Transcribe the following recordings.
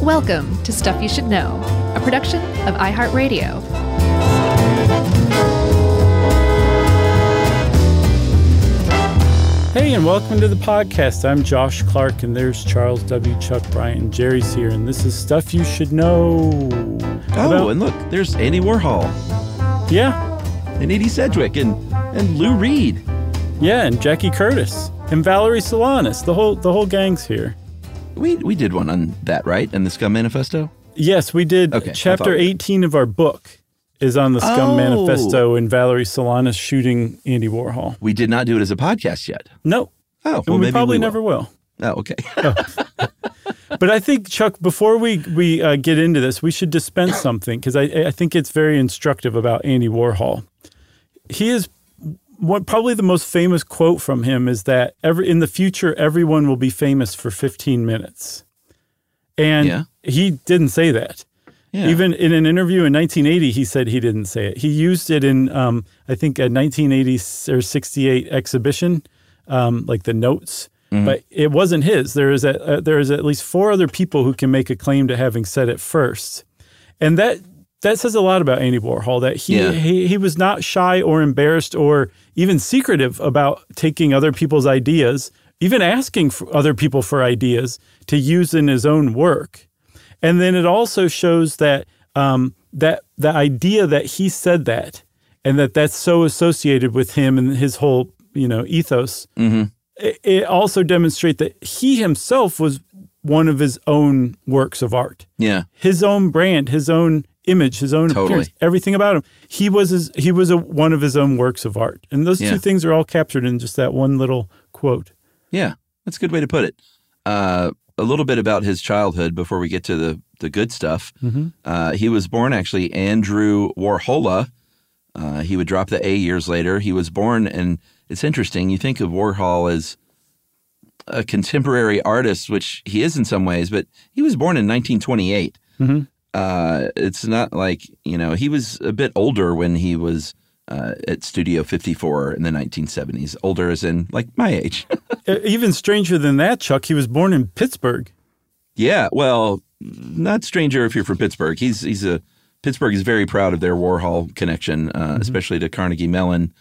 Welcome to Stuff You Should Know, a production of iHeartRadio. Hey, and welcome to the podcast. I'm Josh Clark, and there's Charles W. Chuck Bryant. Jerry's here, and this is Stuff You Should Know. Oh, about- and look, there's Andy Warhol yeah, and Edie Sedgwick and, and Lou Reed. yeah, and Jackie Curtis and Valerie Solanas. The whole the whole gang's here. We we did one on that, right? And the Scum Manifesto. Yes, we did. Okay, Chapter 18 of our book is on the Scum Oh. Manifesto and Valerie Solanas shooting Andy Warhol. We did not do it as a podcast yet. No, Oh, well, we maybe probably we will. never will. Oh, okay. But I think Chuck, before we we uh, get into this, we should dispense something because I I think it's very instructive about Andy Warhol. He is what probably the most famous quote from him is that every in the future everyone will be famous for 15 minutes, and Yeah. he didn't say that. Yeah. Even in an interview in 1980, he said he didn't say it. He used it in, um, I think, a 1980 or 68 exhibition, um, like the notes, but it wasn't his. There is a, uh, there is at least four other people who can make a claim to having said it first, and that that says a lot about Andy Warhol. That he Yeah. he, he was not shy or embarrassed or even secretive about taking other people's ideas, even asking for other people for ideas to use in his own work. And then it also shows that um, that the idea that he said that and that that's so associated with him and his whole you know ethos. It, it also demonstrates that he himself was one of his own works of art, yeah. his own brand, his own image, his own Totally. appearance, everything about him. He was his, he was a, one of his own works of art, and those Yeah. two things are all captured in just that one little quote. Yeah. That's a good way to put it. Uh, a little bit about his childhood before we get to the the good stuff. Uh, he was born actually Andrew Warhola. Uh, he would drop the A years later. He was born, and it's interesting. You think of Warhol as a contemporary artist, which he is in some ways, but he was born in 1928. Uh, it's not like you know he was a bit older when he was uh, at Studio 54 in the 1970s. Older as in like my age. Even stranger than that, Chuck, he was born in Pittsburgh. Yeah, well, not stranger if you're from Pittsburgh. He's he's a Pittsburgh is very proud of their Warhol connection, uh, especially to Carnegie Mellon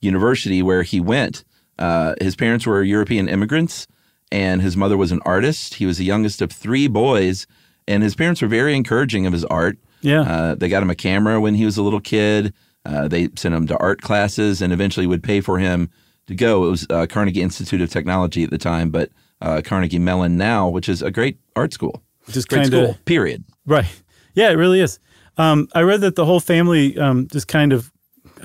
University, where he went. Uh, his parents were European immigrants, and his mother was an artist. He was the youngest of three boys, and his parents were very encouraging of his art. Yeah. Uh, they got him a camera when he was a little kid. Uh, they sent him to art classes and eventually would pay for him to go. It was uh, Carnegie Institute of Technology at the time, but uh, Carnegie Mellon now, which is a great art school. Just Great kinda- school, period. Right. Yeah, it really is. Um, I read that the whole family um, just kind of,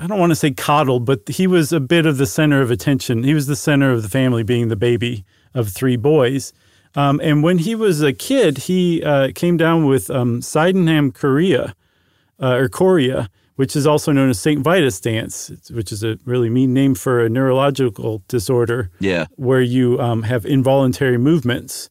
I don't want to say coddled, but he was a bit of the center of attention. He was the center of the family, being the baby of three boys. Um, and when he was a kid, he uh, came down with um, Sydenham chorea, uh, or chorea, which is also known as St. Vitus dance, which is a really mean name for a neurological disorder Yeah. where you um, have involuntary movements.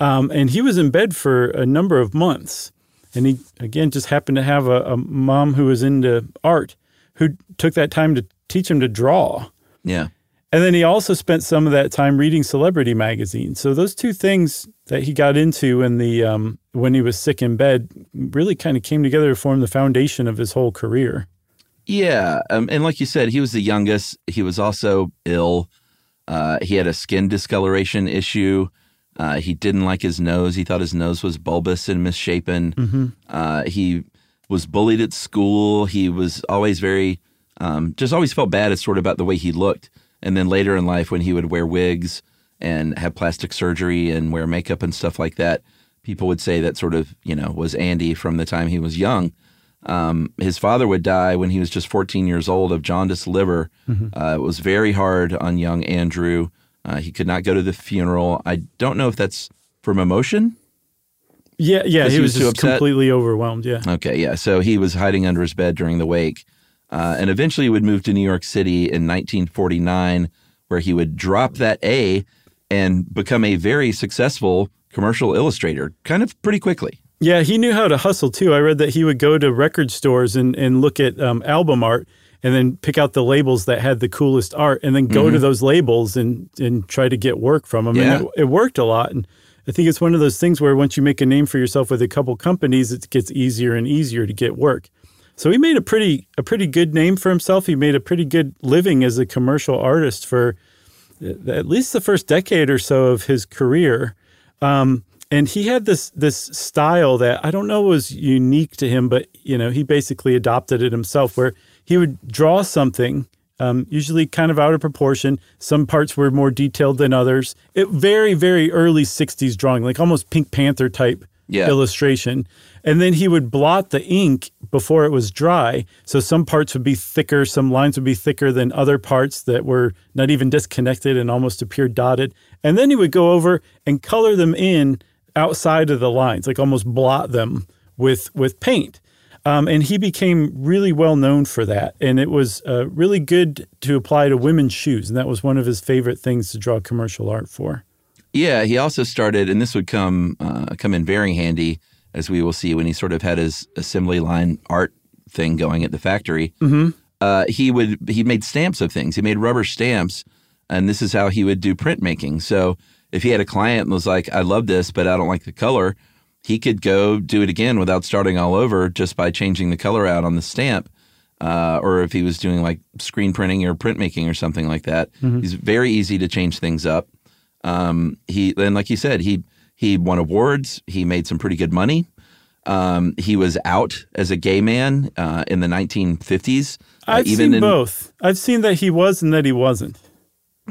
Um, and he was in bed for a number of months. And he, again, just happened to have a, a mom who was into art who took that time to teach him to draw. Yeah. And then he also spent some of that time reading celebrity magazines. So those two things that he got into in the um, when he was sick in bed really kind of came together to form the foundation of his whole career. Yeah. Um, and like you said, he was the youngest. He was also ill. Uh, he had a skin discoloration issue. Uh, he didn't like his nose. He thought his nose was bulbous and misshapen. Uh, he was bullied at school. He was always very, um, just always felt bad as sort of about the way he looked. And then later in life, when he would wear wigs and have plastic surgery and wear makeup and stuff like that, people would say that sort of, you know, was Andy from the time he was young. Um, his father would die when he was just 14 years old of jaundice liver. Uh, it was very hard on young Andrew. Uh, he could not go to the funeral. I don't know if that's from emotion. Yeah, yeah, he he was was just upset? completely overwhelmed. Yeah. Okay, yeah. So he was hiding under his bed during the wake, uh, and eventually he would move to New York City in 1949, where he would drop that A and become a very successful commercial illustrator, kind of pretty quickly. Yeah, he knew how to hustle too. I read that he would go to record stores and, and look at um, album art and then pick out the labels that had the coolest art and then go to those labels and, and try to get work from them. Mm-hmm. Yeah. And it, it worked a lot. And I think it's one of those things where once you make a name for yourself with a couple companies, it gets easier and easier to get work. So he made a pretty a pretty good name for himself. He made a pretty good living as a commercial artist for at least the first decade or so of his career. Um, and he had this this style that I don't know was unique to him, but you know he basically adopted it himself, where he would draw something, um, usually kind of out of proportion. Some parts were more detailed than others. It very very early '60s drawing, like almost Pink Panther type Yeah. illustration. And then he would blot the ink before it was dry. So some parts would be thicker, some lines would be thicker than other parts that were not even disconnected and almost appeared dotted. And then he would go over and color them in outside of the lines, like almost blot them with with paint. Um, and he became really well known for that. And it was uh, really good to apply to women's shoes. And that was one of his favorite things to draw commercial art for. Yeah, he also started, and this would come uh, come in very handy as we will see when he sort of had his assembly line art thing going at the factory. Mm-hmm. Uh, he would he made stamps of things. He made rubber stamps, and this is how he would do printmaking. So if he had a client and was like, "I love this, but I don't like the color," he could go do it again without starting all over just by changing the color out on the stamp. Uh, or if he was doing like screen printing or printmaking or something like that, he's very easy to change things up. Um, he then, like you said, he he won awards. He made some pretty good money. Um, he was out as a gay man uh, in the 1950s. uh, I've even seen in- both. I've seen that he was and that he wasn't.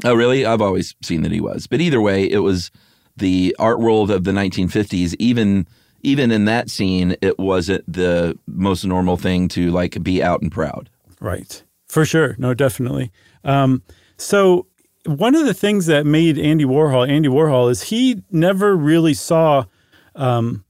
Oh, really? I've always seen that he was. But either way, it was the art world of the 1950s. Even even in that scene, it wasn't the most normal thing to like be out and proud. Right. For sure. No, definitely. Um, so one of the things that made Andy Warhol Andy Warhol is he never really saw um,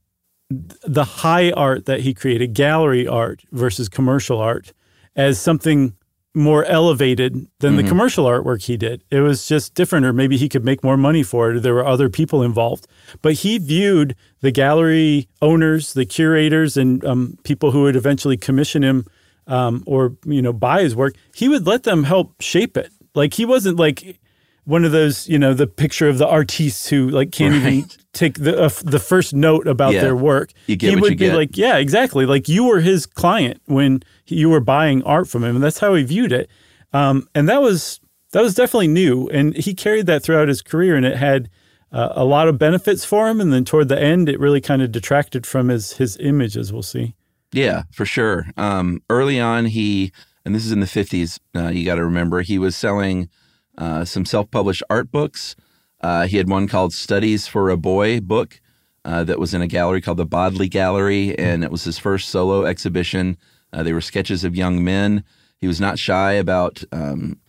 the high art that he created, gallery art versus commercial art, as something more elevated than the commercial artwork he did. It was just different, or maybe he could make more money for it, or there were other people involved. But he viewed the gallery owners, the curators, and um, people who would eventually commission him um, or you know buy his work. He would let them help shape it. Like he wasn't like one of those, you know, the picture of the artists who like can't even take the uh, the first note about Yeah. their work. You get he what would be get. like, yeah, exactly. Like you were his client when you were buying art from him, and that's how he viewed it. Um, and that was that was definitely new, and he carried that throughout his career, and it had uh, a lot of benefits for him. And then toward the end, it really kind of detracted from his his image, as we'll see. Yeah, for sure. Um, early on, he, and this is in the 50s, uh, you got to remember, he was selling uh, some self published art books. Uh, he had one called Studies for a Boy book uh, that was in a gallery called the Bodley Gallery, and it was his first solo exhibition. Uh, they were sketches of young men. He was not shy about um,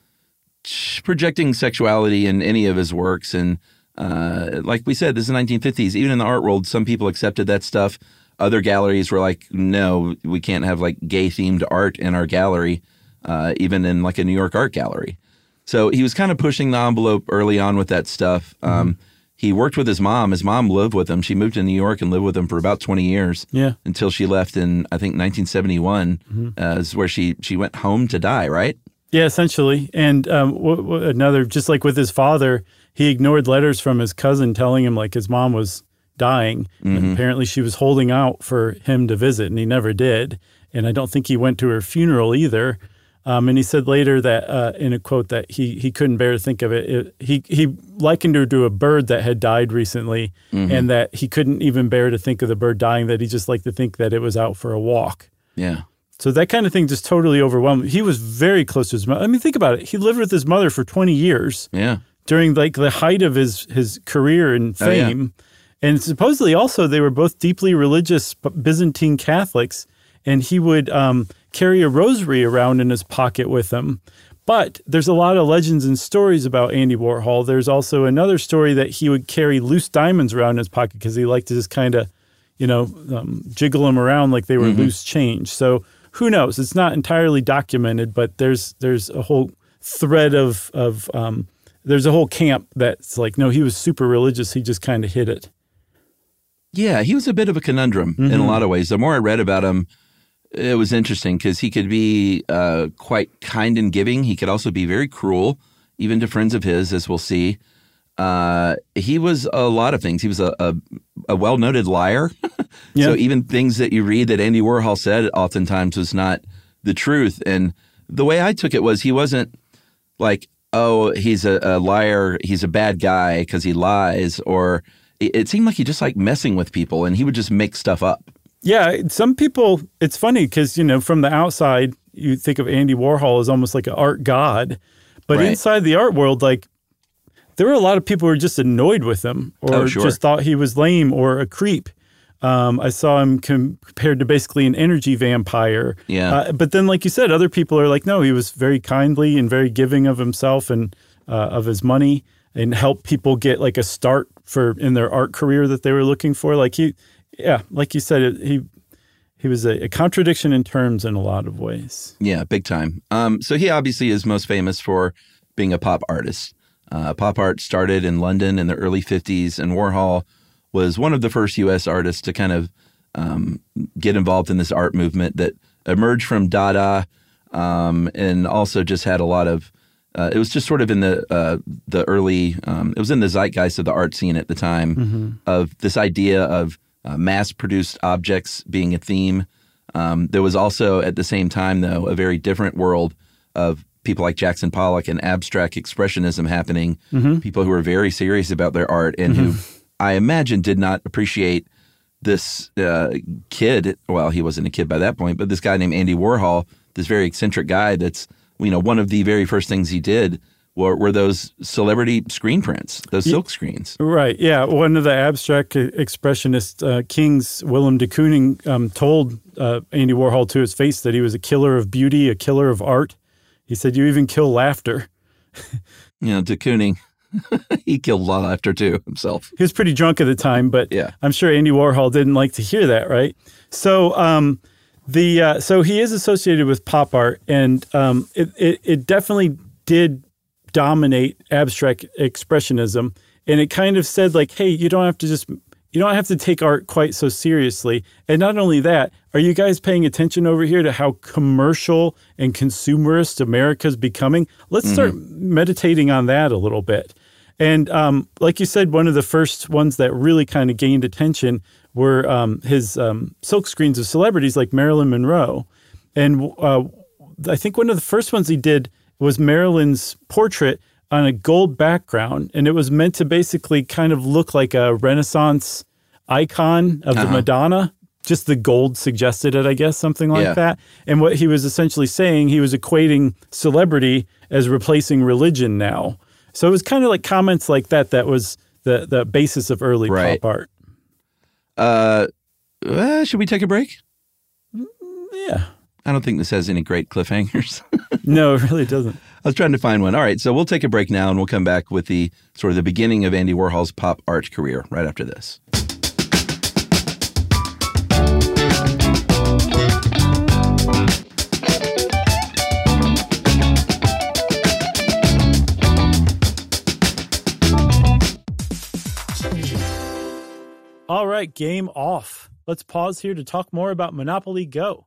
projecting sexuality in any of his works. And uh, like we said, this is the 1950s. Even in the art world, some people accepted that stuff. Other galleries were like, no, we can't have like gay themed art in our gallery, uh, even in like a New York art gallery. So he was kind of pushing the envelope early on with that stuff. Um, he worked with his mom. His mom lived with him. She moved to New York and lived with him for about 20 years Yeah. until she left in, I think, 1971, uh, is where she, she went home to die, right? Yeah, essentially. And um, w- w- another, just like with his father, he ignored letters from his cousin telling him like his mom was dying. And apparently, she was holding out for him to visit, and he never did. And I don't think he went to her funeral either. Um, and he said later that uh, in a quote that he he couldn't bear to think of it. it he he likened her to a bird that had died recently, and that he couldn't even bear to think of the bird dying. That he just liked to think that it was out for a walk. Yeah. So that kind of thing just totally overwhelmed. He was very close to his mother. I mean, think about it. He lived with his mother for 20 years Yeah. during like the height of his his career and Oh, yeah. fame. And supposedly also they were both deeply religious Byzantine Catholics and he would um, carry a rosary around in his pocket with him. But there's a lot of legends and stories about Andy Warhol. There's also another story that he would carry loose diamonds around in his pocket because he liked to just kind of, you know, um, jiggle them around like they were loose change. So who knows? It's not entirely documented, but there's there's a whole thread of of um, there's a whole camp that's like, no, he was super religious. He just kind of hid it. Yeah, he was a bit of a conundrum in a lot of ways. The more I read about him, it was interesting because he could be uh, quite kind and giving. He could also be very cruel, even to friends of his, as we'll see. Uh, he was a lot of things. He was a, a, a well noted liar. Yeah. So even things that you read that Andy Warhol said oftentimes was not the truth. And the way I took it was he wasn't like, oh, he's a, a liar, he's a bad guy because he lies, or it, it seemed like he just liked messing with people and he would just make stuff up. Yeah, some people. It's funny because you know from the outside you think of Andy Warhol as almost like an art god, but Right. inside the art world, like there were a lot of people who were just annoyed with him or Oh, sure. just thought he was lame or a creep. Um, I saw him com- compared to basically an energy vampire. Yeah. Uh, but then, like you said, other people are like, no, he was very kindly and very giving of himself and uh, of his money and helped people get like a start for in their art career that they were looking for. Like he, yeah, like you said, it, he he was a, a contradiction in terms in a lot of ways. Yeah, big time. Um, so he obviously is most famous for being a pop artist. Uh, pop art started in London in the early 50s, and Warhol was one of the first U.S. artists to kind of um, get involved in this art movement that emerged from Dada, um, and also just had a lot of. Uh, it was just sort of in the uh, the early. Um, it was in the zeitgeist of the art scene at the time of this idea of uh, mass produced objects being a theme. Um, there was also at the same time, though, a very different world of people like Jackson Pollock and abstract expressionism happening. People who were very serious about their art and who I imagine did not appreciate this uh, kid. Well, he wasn't a kid by that point, but this guy named Andy Warhol, this very eccentric guy. That's you know one of the very first things he did were, were those celebrity screen prints, those silk screens. Right. Yeah. One of the abstract expressionist uh, kings, Willem de Kooning, um, told uh, Andy Warhol to his face that he was a killer of beauty, a killer of art. He said, "You even kill laughter." You know, de Kooning, he killed a lot of laughter too himself. He was pretty drunk at the time, but Yeah. I'm sure Andy Warhol didn't like to hear that, right? So, um, the uh, so he is associated with pop art, and um, it, it it definitely did dominate abstract expressionism, and it kind of said like, hey, you don't have to just you don't have to take art quite so seriously. And not only that, are you guys paying attention over here to how commercial and consumerist America's becoming? Let's start meditating on that a little bit. And um, like you said, one of the first ones that really kind of gained attention were um, his um, silk screens of celebrities like Marilyn Monroe. And uh, I think one of the first ones he did was Marilyn's portrait on a gold background. And it was meant to basically kind of look like a Renaissance icon of the Madonna. Just the gold suggested it, I guess, something like Yeah. that. And what he was essentially saying, he was equating celebrity as replacing religion now. So it was kind of like comments like that that was the, the basis of early Right. pop art. Uh, uh, should we take a break? Yeah. I don't think this has any great cliffhangers. No, it really doesn't. I was trying to find one. All right, so we'll take a break now and we'll come back with the sort of the beginning of Andy Warhol's pop art career right after this. All right, game off. Let's pause here to talk more about Monopoly Go.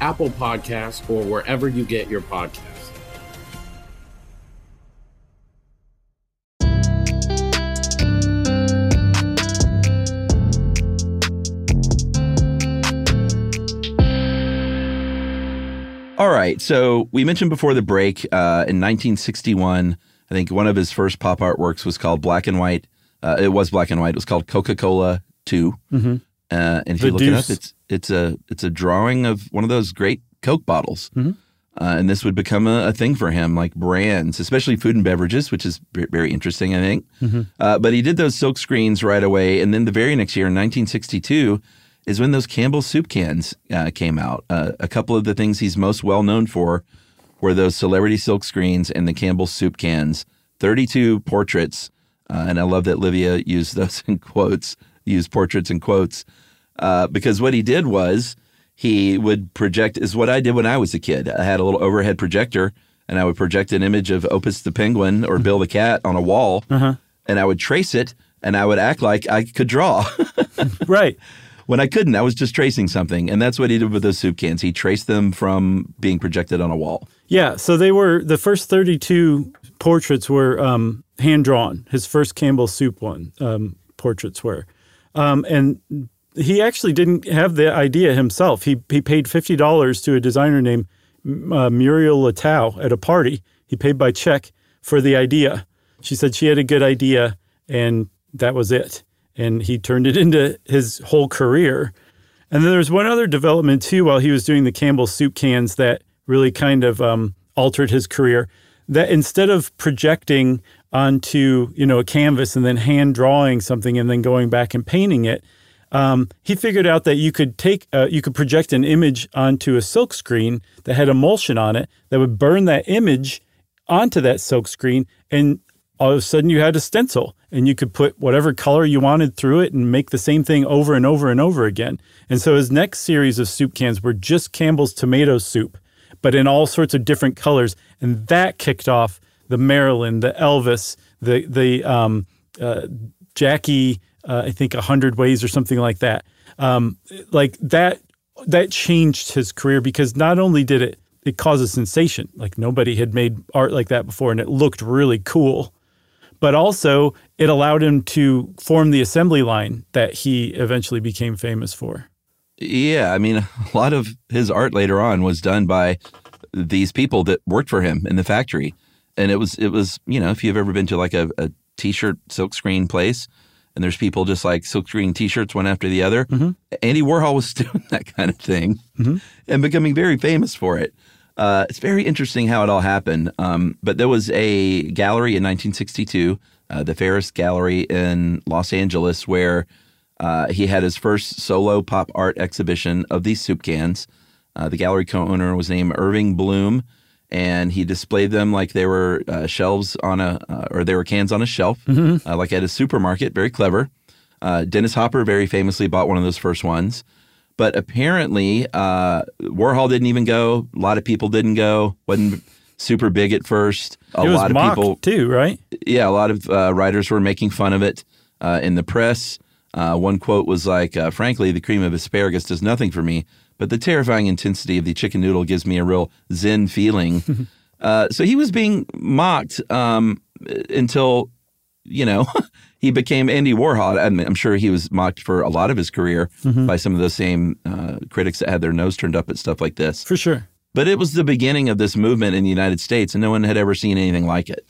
Apple Podcasts, or wherever you get your podcasts. All right. So we mentioned before the break uh, in 1961, I think one of his first pop art works was called Black and White. Uh, it was black and white. It was called Coca Cola 2 Mm-hmm. Uh, and if The you look it up, it's it's a it's a drawing of one of those great Coke bottles. Mhm. Uh, and this would become a, a thing for him, like brands, especially food and beverages, which is ve- very interesting, I think. Mhm. Uh, but he did those silk screens right away, and then the very next year, in 1962, is when those Campbell soup cans uh, came out. Uh, a couple of the things he's most well known for were those celebrity silk screens and the Campbell soup cans. 32 portraits, uh, and I love that Livia used those in quotes, used portraits in quotes, uh, because what he did was he would project, is what I did when I was a kid. I had a little overhead projector, and I would project an image of Opus the penguin or Bill the cat on a wall, Uh-huh. and I would trace it, and I would act like I could draw. right. When I couldn't, I was just tracing something. And that's what he did with those soup cans. He traced them from being projected on a wall. Yeah, so they were the first 32 portraits were um, hand drawn. His first Campbell Soup one um, portraits were, um, and he actually didn't have the idea himself. He he paid fifty dollars to a designer named uh, Muriel Latow at a party. He paid by check for the idea. She said she had a good idea, and that was it. And he turned it into his whole career. And then there was one other development too while he was doing the Campbell soup cans that really kind of um, altered his career. That instead of projecting onto you know a canvas and then hand drawing something and then going back and painting it, um, he figured out that you could take uh, you could project an image onto a silk screen that had emulsion on it that would burn that image onto that silk screen and all of a sudden you had a stencil and you could put whatever color you wanted through it and make the same thing over and over and over again. And so his next series of soup cans were just Campbell's tomato soup, but in all sorts of different colors. And that kicked off the Marilyn, the Elvis, the the um, uh, Jackie, uh, I think a hundred ways or something like that. Um, like that that changed his career because not only did it it caused a sensation. Like nobody had made art like that before, and it looked really cool. But also, it allowed him to form the assembly line that he eventually became famous for. Yeah, I mean, a lot of his art later on was done by these people that worked for him in the factory, and it was it was you know if you've ever been to like a, a t-shirt silkscreen place, and there's people just like silkscreen t-shirts one after the other. Andy Warhol was doing that kind of thing and becoming very famous for it. Uh, it's very interesting how it all happened. Um, but there was a gallery in 1962, uh, the Ferus Gallery in Los Angeles, where uh, he had his first solo pop art exhibition of these soup cans. Uh, the gallery co-owner was named Irving Bloom, and he displayed them like they were uh, shelves on a, uh, or they were cans on a shelf, uh, like at a supermarket. Very clever. Uh, Dennis Hopper very famously bought one of those first ones. But apparently, uh, Warhol didn't even go. A lot of people didn't go. wasn't super big at first. A lot of people, too, right? yeah, a lot of uh, writers were making fun of it uh, in the press. Uh, one quote was like, uh, "Frankly, the cream of asparagus does nothing for me, but the terrifying intensity of the chicken noodle gives me a real zen feeling." uh, so he was being mocked um, until, you know, he became Andy Warhol. I mean, I'm sure he was mocked for a lot of his career Mhm. by some of those same uh, critics that had their nose turned up at stuff like this. For sure. But it was the beginning of this movement in the United States, and no one had ever seen anything like it.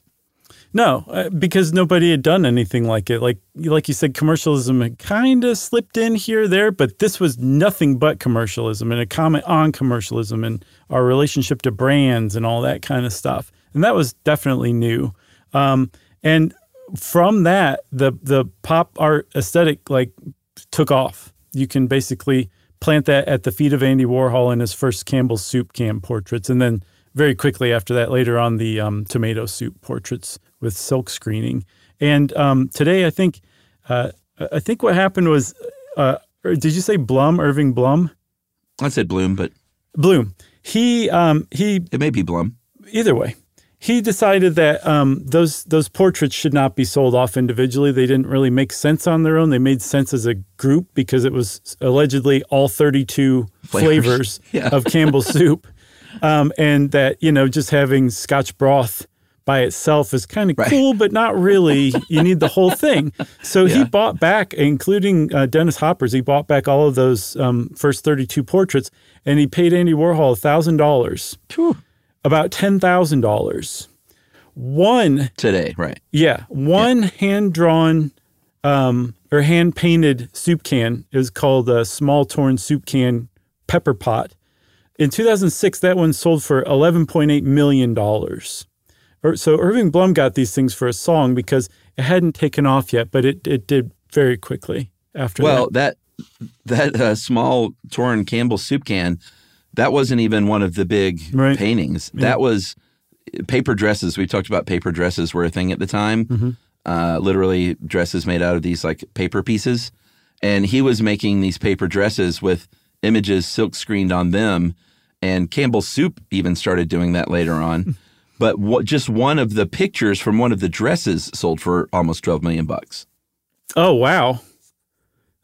No, uh, because nobody had done anything like it. Like like you said, commercialism had kind of slipped in here there, but this was nothing but commercialism and a comment on commercialism and our relationship to brands and all that kind of stuff. And that was definitely new. Um, and from that, the the pop art aesthetic like took off. You can basically plant that at the feet of Andy Warhol in his first Campbell's soup can portraits, and then very quickly after that, later on the um, tomato soup portraits with silk screening. And um, today, I think, uh, I think what happened was, uh, did you say Blum, Irving Blum? I said Bloom, but Bloom. He um, he. It may be Blum. Either way, he decided that um, those those portraits should not be sold off individually. They didn't really make sense on their own. They made sense as a group because it was allegedly all 32 Flavors. flavors, Yeah. of Campbell's soup, um, and that you know just having Scotch broth by itself is kind of cool, but not really. You need the whole thing. So he bought back, including uh, Dennis Hopper's. He bought back all of those um, first 32 portraits, and he paid Andy Warhol thousand dollars about ten thousand dollars. One today, right? Yeah, one hand drawn um, or hand painted soup can is called a small torn soup can pepper pot. In 2006, that one sold for 11.8 million dollars. So Irving Blum got these things for a song because it hadn't taken off yet, but it it did very quickly after well, that. that that uh, small torn Campbell soup can, that wasn't even one of the big Right. paintings. Yeah. That was paper dresses. We talked about paper dresses were a thing at the time. Mhm. Uh, literally dresses made out of these like paper pieces, and he was making these paper dresses with images silk screened on them. And Campbell Soup even started doing that later on. but what, just one of the pictures from one of the dresses sold for almost twelve million bucks. Oh wow,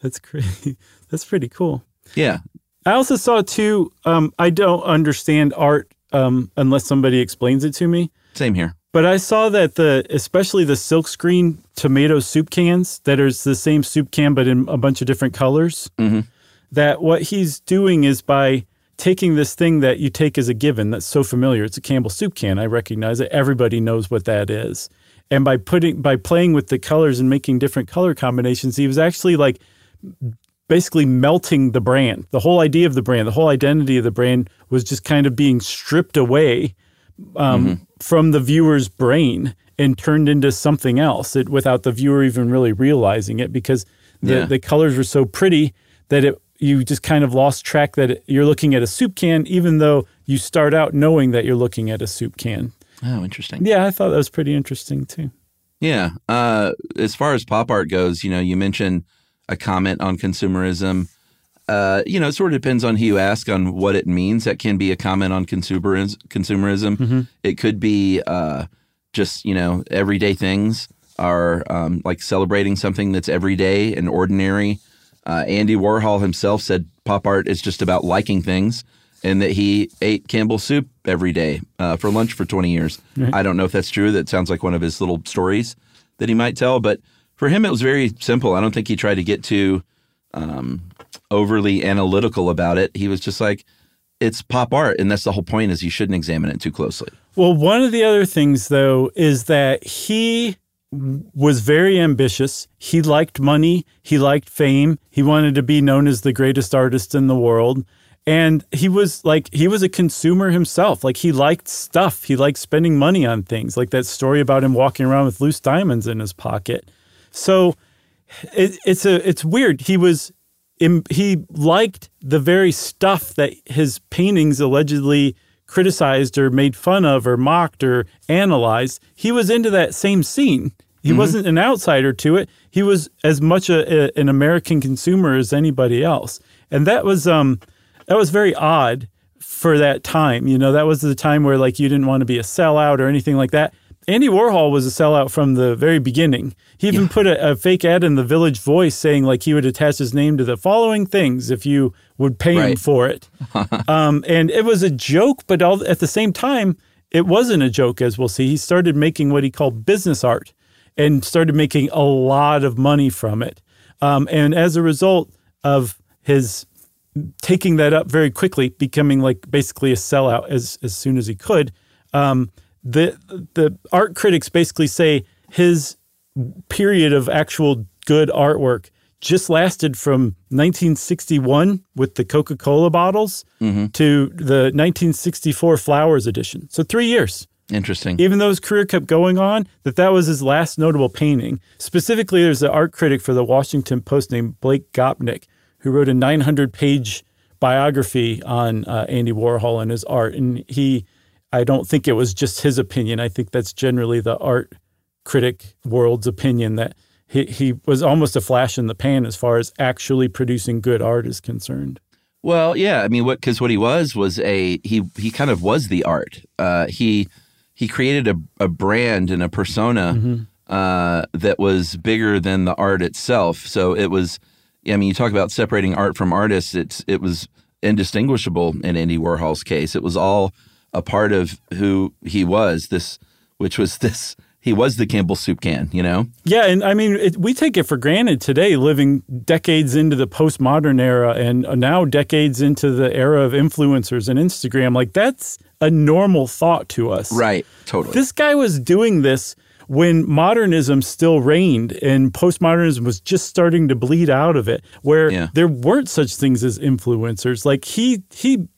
that's crazy. That's pretty cool. Yeah, I also saw too. Um, I don't understand art um, unless somebody explains it to me. same here. But I saw that the especially the silkscreen tomato soup cans that is the same soup can but in a bunch of different colors. Mhm. That what he's doing is by taking this thing that you take as a given that's so familiar. It's a Campbell soup can. I recognize it. Everybody knows what that is. And by putting by playing with the colors and making different color combinations, he was actually like basically melting the brand. The whole idea of the brand, the whole identity of the brand was just kind of being stripped away um, from the viewer's brain and turned into something else it, without the viewer even really realizing it because the, Yeah. the colors were so pretty that it you just kind of lost track that you're looking at a soup can even though you start out knowing that you're looking at a soup can. Oh, interesting. Yeah, I thought that was pretty interesting too. Yeah. Uh, as far as pop art goes, you know, you mentioned a comment on consumerism. Uh, you know, it sort of depends on who you ask on what it means. That can be a comment on consumerism. consumerism. Mhm. It could be uh, just, you know, everyday things are um, like celebrating something that's everyday and ordinary. Uh, Andy Warhol himself said pop art is just about liking things. and that he ate Campbell's soup every day uh, for lunch for 20 years. I don't know if that's true. That sounds like one of his little stories that he might tell. But for him, it was very simple. I don't think he tried to get too um, overly analytical about it. He was just like, it's pop art, and that's the whole point. Is you shouldn't examine it too closely. Well, one of the other things, though, is that he was very ambitious. He liked money. He liked fame. He wanted to be known as the greatest artist in the world. And he was like, he was a consumer himself. Like, he liked stuff. He liked spending money on things, like that story about him walking around with loose diamonds in his pocket. So it, it's a, it's weird. He was, he liked the very stuff that his paintings allegedly criticized or made fun of or mocked or analyzed, he was into that same scene. He Mhm. wasn't an outsider to it. He was as much a, a- an American consumer as anybody else, and that was um that was very odd for that time. You know, that was the time where like you didn't want to be a sellout or anything like that. Andy Warhol was a sellout from the very beginning. He even put a, a fake ad in the Village Voice saying like he would attach his name to the following things if you would pay him for it. um, and it was a joke, but all, at the same time, it wasn't a joke, as we'll see. He started making what he called business art and started making a lot of money from it. Um, and as a result of his taking that up very quickly, becoming like basically a sellout as as soon as he could. Um, the the art critics basically say his period of actual good artwork just lasted from 1961 with the Coca-Cola bottles to the 1964 Flowers edition. So 3 years. Interesting. Even though his career kept going on, that that was his last notable painting. Specifically, there's an art critic for the Washington Post named Blake Gopnik who wrote a 900-page biography on uh, Andy Warhol and his art. And he, I don't think it was just his opinion. I think that's generally the art critic world's opinion that he, he was almost a flash in the pan as far as actually producing good art is concerned. Well, yeah, I mean, what because what he was was a he he kind of was the art. Uh, he he created a, a brand and a persona Mhm. uh, that was bigger than the art itself. So it was. I mean, you talk about separating art from artists. It's it was indistinguishable in Andy Warhol's case. It was all a part of who he was. This, which was this. He was the Campbell soup can. You know. Yeah, and I mean, it, we take it for granted today, living decades into the postmodern era and uh, now decades into the era of influencers and Instagram. Like, that's a normal thought to us. Right. Totally. This guy was doing this when modernism still reigned and postmodernism was just starting to bleed out of it, where Yeah. there weren't such things as influencers. Like, he, he,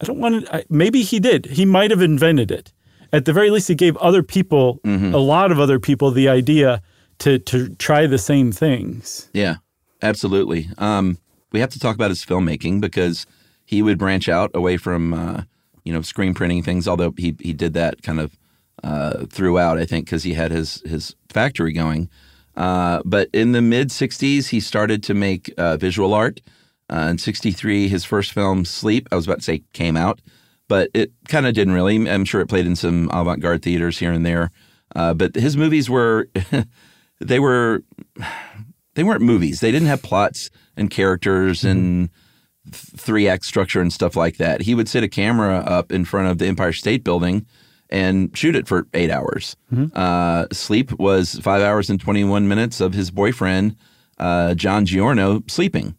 I don't want to, maybe he did. He might have invented it. At the very least, he gave other people, Mhm. a lot of other people, the idea to to try the same things. Yeah, absolutely. Um, we have to talk about his filmmaking because he would branch out away from uh, you know screen printing things. Although he he did that kind of uh, throughout, I think, because he had his his factory going. Uh, but in the mid '60s, he started to make uh, visual art. Uh, in '63, his first film, Sleep, I was about to say came out, but it kind of didn't really. I'm sure it played in some avant-garde theaters here and there. Uh, but his movies were they were they weren't movies. They didn't have plots and characters and three act structure and stuff like that. He would sit a camera up in front of the Empire State Building and shoot it for eight hours. Uh, Sleep was five hours and 21 minutes of his boyfriend, uh, John Giorno, sleeping.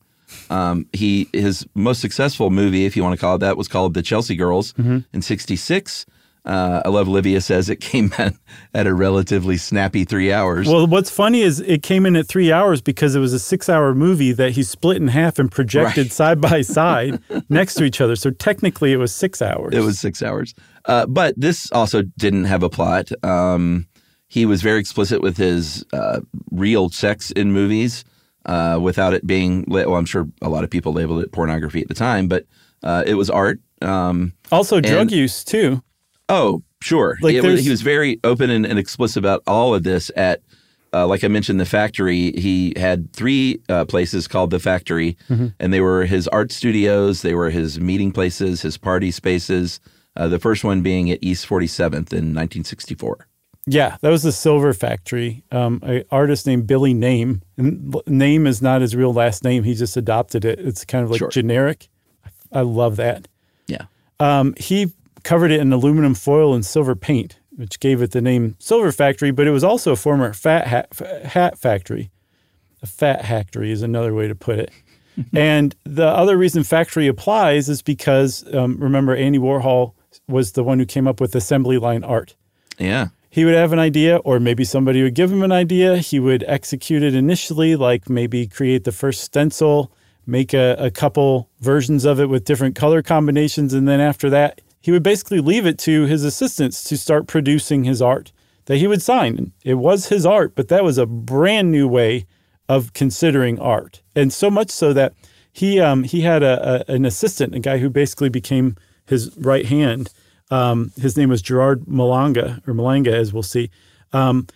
Um, he his most successful movie, if you want to call it that, was called The Chelsea Girls Mhm. in '66. Uh, I love Olivia says it came at, at a relatively snappy three hours. Well, what's funny is it came in at three hours because it was a six-hour movie that he split in half and projected Right. side by side next to each other. So technically, it was six hours. It was six hours. Uh, but this also didn't have a plot. Um, he was very explicit with his uh, real sex in movies uh, without it being, well, I'm sure a lot of people labeled it pornography at the time, but uh, it was art. Um, also drug and- use too. Oh, sure. Like was- he was very open and, and explicit about all of this. At uh, like I mentioned, the factory. He had three uh, places called the factory, Mhm. and they were his art studios. They were his meeting places, his party spaces. Uh, the first one being at East 47th in 1964. Yeah, that was the Silver Factory. Um, an artist named Billy Name. And Name is not his real last name. He just adopted it. It's kind of like Sure. generic. I love that. Yeah. Um, he covered it in aluminum foil and silver paint, which gave it the name Silver Factory, but it was also a former fat hat, hat factory. A fat factory is another way to put it. and the other reason factory applies is because um, remember, Andy Warhol was the one who came up with assembly line art. Yeah. He would have an idea, or maybe somebody would give him an idea. He would execute it initially, like maybe create the first stencil, make a, a couple versions of it with different color combinations. And then after that, he would basically leave it to his assistants to start producing his art that he would sign. It was his art, but that was a brand new way of considering art. And so much so that he um, he had a, a, an assistant, a guy who basically became his right hand. Um, his name was Gerard Malanga or Malanga, as we'll see. Um,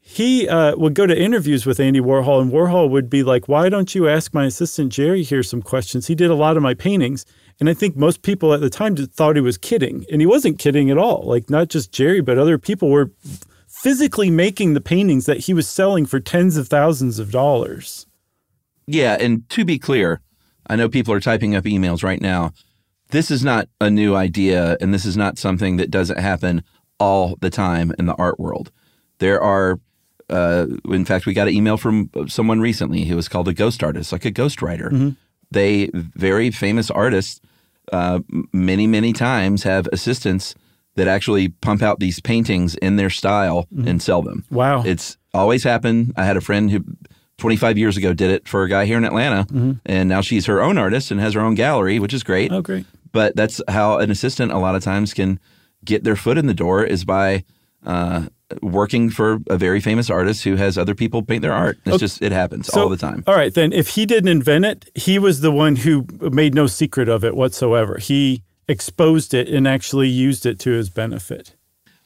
he uh, would go to interviews with Andy Warhol, and Warhol would be like, "Why don't you ask my assistant Jerry here some questions? He did a lot of my paintings." And I think most people at the time thought he was kidding, and he wasn't kidding at all. Like not just Jerry, but other people were physically making the paintings that he was selling for tens of thousands of dollars. Yeah, and to be clear, I know people are typing up emails right now. This is not a new idea, and this is not something that doesn't happen all the time in the art world. There are, uh, in fact, we got an email from someone recently who was called a ghost artist, like a ghost writer. Mm-hmm. They, very famous artists, uh, many, many times have assistants that actually pump out these paintings in their style mm-hmm. and sell them. Wow. It's always happened. I had a friend who 25 years ago did it for a guy here in Atlanta, mm-hmm. and now she's her own artist and has her own gallery, which is great. Oh, great. But that's how an assistant a lot of times can get their foot in the door is by uh, working for a very famous artist who has other people paint their art. It's okay. just it happens so, all the time. All right, then if he didn't invent it, he was the one who made no secret of it whatsoever. He exposed it and actually used it to his benefit.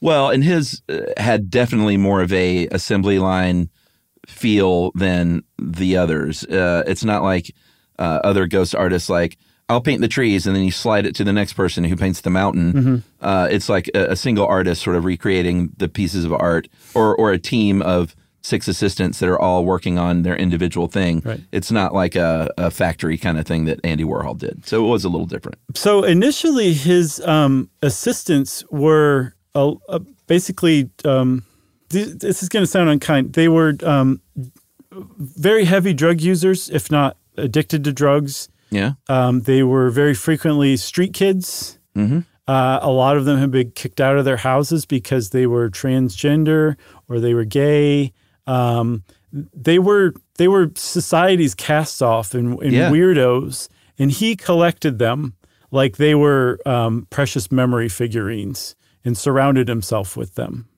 Well, and his uh, had definitely more of a assembly line feel than the others. Uh, it's not like uh, other ghost artists like I'll paint the trees and then you slide it to the next person who paints the mountain. Mm-hmm. Uh, it's like a, a, single artist sort of recreating the pieces of art, or or a team of six assistants that are all working on their individual thing. Right. It's not like a, a, factory kind of thing that Andy Warhol did. So it was a little different. So initially, his um, assistants were uh, uh, basically. Um, th- this is going to sound unkind. They were um, very heavy drug users, if not addicted to drugs. Yeah. Um, they were very frequently street kids. Mm-hmm. Uh, a lot of them have been kicked out of their houses because they were transgender or they were gay um, they were they were society's cast off and, and yeah. weirdos, and he collected them like they were um, precious memory figurines and surrounded himself with them.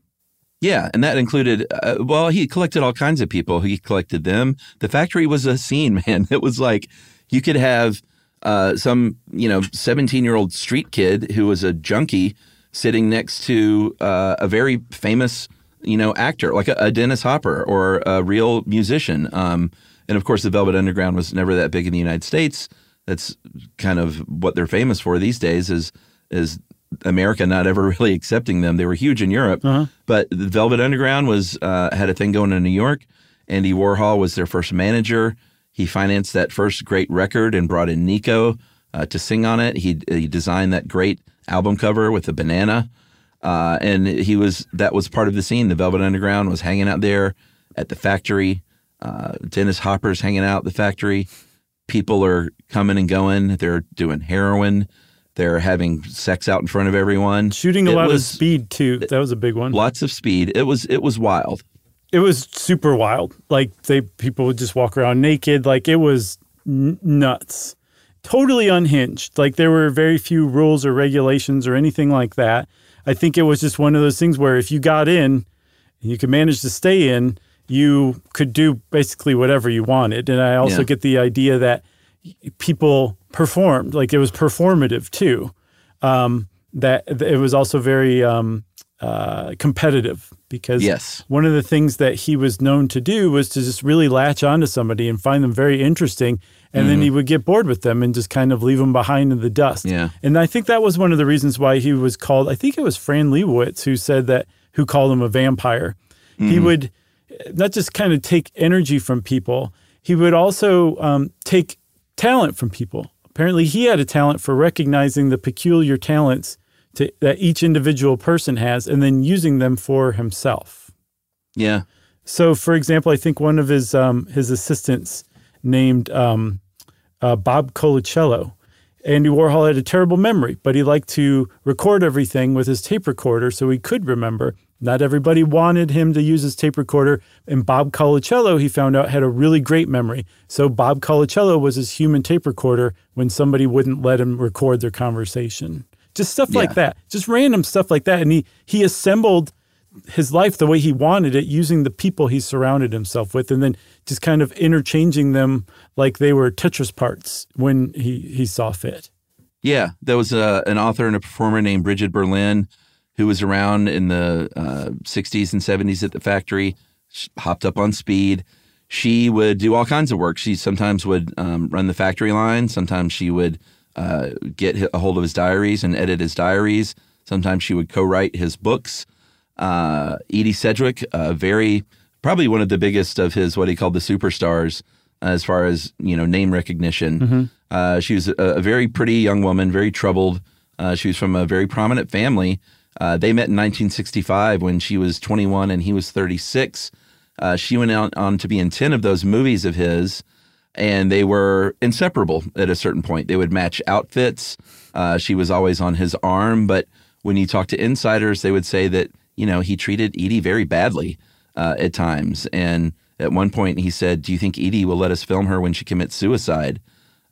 Yeah, and that included, uh, well, he collected all kinds of people. He collected them. The factory was a scene, man. It was like you could have uh, some, you know, 17 year old street kid who was a junkie sitting next to uh, a very famous you know, actor like a, a Dennis Hopper or a real musician. Um, and of course, the Velvet Underground was never that big in the United States. That's kind of what they're famous for these days. Is is America not ever really accepting them? They were huge in Europe, uh-huh. but the Velvet Underground was uh, had a thing going in New York. Andy Warhol was their first manager. He financed that first great record and brought in Nico uh, to sing on it. He he designed that great album cover with the banana. Uh, and he was that was part of the scene. The Velvet Underground was hanging out there at the factory. Uh, Dennis Hopper's hanging out at the factory. People are coming and going. They're doing heroin. They're having sex out in front of everyone. Shooting a it lot was, of speed too. That was a big one. Lots of speed. It was it was wild. It was super wild. Like they people would just walk around naked. Like it was n- nuts. Totally unhinged. Like there were very few rules or regulations or anything like that. I think it was just one of those things where if you got in and you could manage to stay in, you could do basically whatever you wanted. And I also yeah. get the idea that people performed, like it was performative too. Um, that it was also very um, uh, competitive because yes. one of the things that he was known to do was to just really latch onto somebody and find them very interesting and mm-hmm. then he would get bored with them and just kind of leave them behind in the dust. Yeah. And I think that was one of the reasons why he was called. I think it was Fran Lebowitz who said that, who called him a vampire. Mm-hmm. He would not just kind of take energy from people, he would also um, take talent from people. apparently he had a talent for recognizing the peculiar talents to, that each individual person has and then using them for himself. Yeah. So, for example, I think one of his um, his assistants named um, uh, Bob Colacello. Andy Warhol had a terrible memory, but he liked to record everything with his tape recorder so he could remember. Not everybody wanted him to use his tape recorder, and Bob Colacello, he found out, had a really great memory. So Bob Colacello was his human tape recorder when somebody wouldn't let him record their conversation. Just stuff like that, just random stuff like that. And he he assembled his life the way he wanted it using the people he surrounded himself with and then just kind of interchanging them like they were Tetris parts when he, he saw fit. Yeah, there was a, an author and a performer named Brigid Berlin who was around in the uh, 60s and 70s at the factory, She hopped up on speed. She would do all kinds of work. She sometimes would um, run the factory line. Sometimes she would uh, get a hold of his diaries and edit his diaries. Sometimes she would co-write his books. Uh, Edie Sedgwick, uh, very probably one of the biggest of his what he called the superstars as far as you know name recognition. Mhm. Uh, she was a, a very pretty young woman, very troubled. Uh, she was from a very prominent family. Uh, they met in 1965 when she was 21 and he was 36. Uh, she went out on to be in 10 of those movies of his, and they were inseparable at a certain point. They would match outfits. Uh, she was always on his arm, but when you talk to insiders, they would say that you know he treated Edie very badly uh, at times. And at one point, he said, "Do you think Edie will let us film her when she commits suicide?"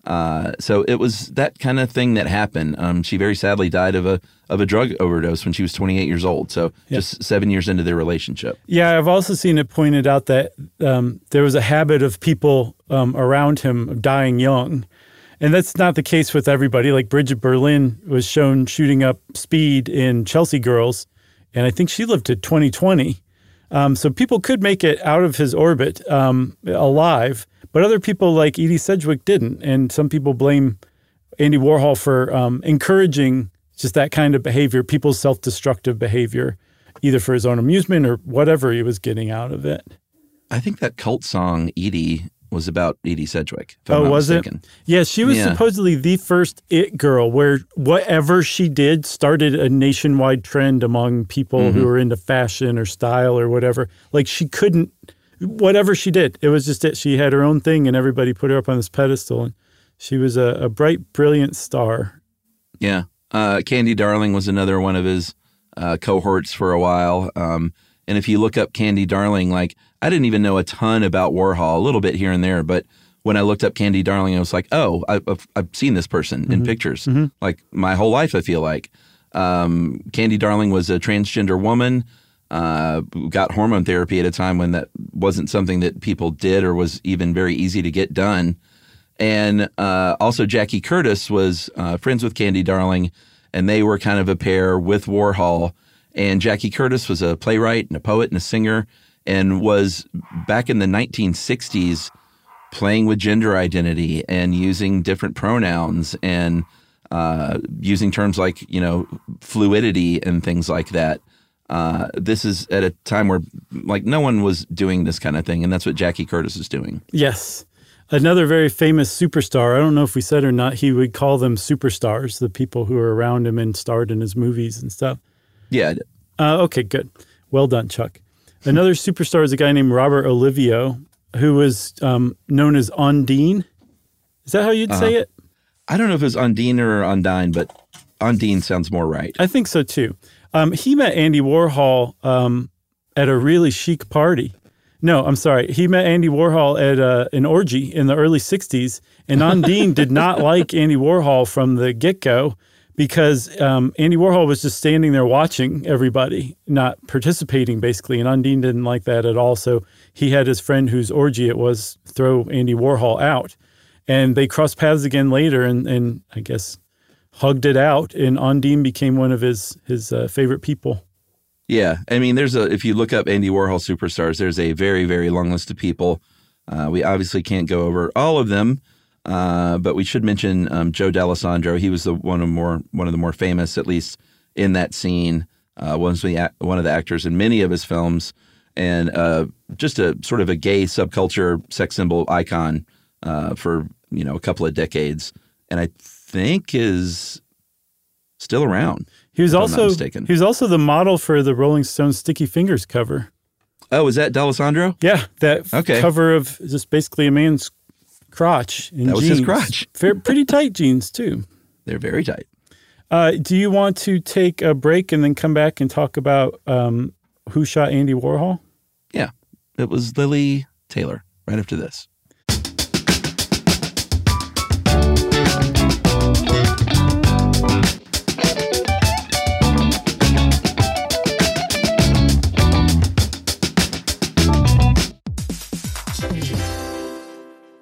Uh, so it was that kind of thing that happened. Um, she very sadly died of a of a drug overdose when she was 28 years old. So Yeah. just seven years into their relationship. Yeah, I've also seen it pointed out that um, there was a habit of people um, around him dying young. And that's not the case with everybody. Like Brigid Berlin was shown shooting up speed in Chelsea Girls, and I think she lived to 2020. Um, so people could make it out of his orbit um, alive, but other people like Edie Sedgwick didn't. And some people blame Andy Warhol for um, encouraging just that kind of behavior, people's self destructive behavior, either for his own amusement or whatever he was getting out of it. I think that cult song "Edie" was about Edie Sedgwick. If I'm oh, was mistaken. it? Yeah, she was Yeah. supposedly the first it girl where whatever she did started a nationwide trend among people who Mhm. were into fashion or style or whatever. Like she couldn't, whatever she did, it was just it. She had her own thing and everybody put her up on this pedestal. And she was a, a bright, brilliant star. Yeah. Uh, Candy Darling was another one of his uh, cohorts for a while. Um, and if you look up Candy Darling, like I didn't even know a ton about Warhol, a little bit here and there, but when I looked up Candy Darling, I was like, oh, I- I've, I've seen this person in Mhm. pictures, Mhm. like my whole life. I feel like um, Candy Darling was a transgender woman. Uh, got hormone therapy at a time when that wasn't something that people did or was even very easy to get done. And uh, also, Jackie Curtis was uh, friends with Candy Darling, and they were kind of a pair with Warhol. And Jackie Curtis was a playwright and a poet and a singer, and was back in the 1960s playing with gender identity and using different pronouns and uh, using terms like you know fluidity and things like that. Uh, this is at a time where like no one was doing this kind of thing, and that's what Jackie Curtis is doing. Yes. Another very famous superstar. I don't know if we said or not, he would call them superstars, the people who were around him and starred in his movies and stuff. Yeah, Uh, okay, good. Well done, Chuck. Another superstar is a guy named Robert Olivio, who was um, known as Undine. Is that how you'd say Uh-huh. it? I don't know if it was Undine or Undine, but Undine sounds more right. I think so too. Um, he met Andy Warhol um, at a really chic party. No, I'm sorry. He met Andy Warhol at uh, an orgy in the early 60s. And Undine did not like Andy Warhol from the get go because um, Andy Warhol was just standing there watching everybody, not participating basically. And Undine didn't like that at all. So he had his friend whose orgy it was throw Andy Warhol out. And they crossed paths again later and, and I guess hugged it out. And Undine became one of his, his uh, favorite people. Yeah, I mean, there's a if you look up Andy Warhol superstars, there's a very very long list of people. Uh, we obviously can't go over all of them, uh, but we should mention um, Joe Dallesandro. He was the one of more one of the more famous, at least in that scene. Uh, the one of the actors in many of his films, and uh, just a sort of a gay subculture sex symbol icon uh, for you know a couple of decades. and I think is still around. He was if I'm not also mistaken. he was also the model for the Rolling Stones Sticky Fingers cover. Oh, is that Dallesandro? Yeah, that Okay. cover of just basically a man's crotch. In That was his crotch. Fair, pretty tight jeans too. They're very tight. Uh, do you want to take a break and then come back and talk about um, who shot Andy Warhol? Yeah, it was Lili Taylor right after this.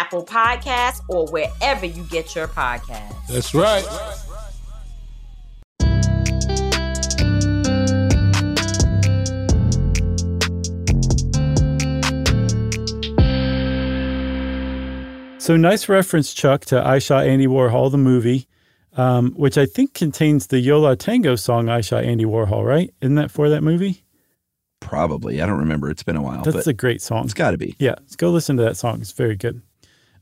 Apple Podcasts, or wherever you get your podcasts. That's right. So nice reference, Chuck, to I Shot Andy Warhol, the movie, um, which I think contains the Yo La Tengo song I Shot Andy Warhol, right? Isn't that for that movie? Probably. I don't remember. It's been a while. That's but a great song. It's got to be. Yeah, let's go listen to that song. It's very good.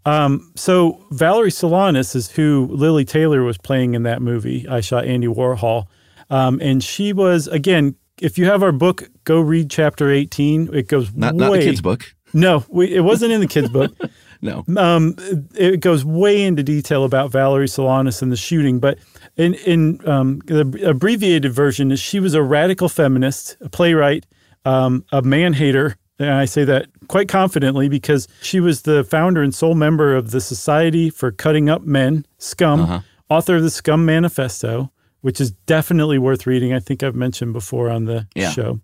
Um, so Valerie Solanas is who Lili Taylor was playing in that movie. I shot Andy Warhol, um, and she was again. If you have our book, go read chapter eighteen. It goes Not, way, not the kids' book. No, we, it wasn't in the kids' book. No. Um, it goes way into detail about Valerie Solanas and the shooting, but in in um, the abbreviated version is she was a radical feminist, a playwright, um, a man hater, and I say that quite confidently because she was the founder and sole member of the Society for Cutting Up Men, Scum, Uh-huh. author of the Scum Manifesto, which is definitely worth reading. I think I've mentioned before on the Yeah. show.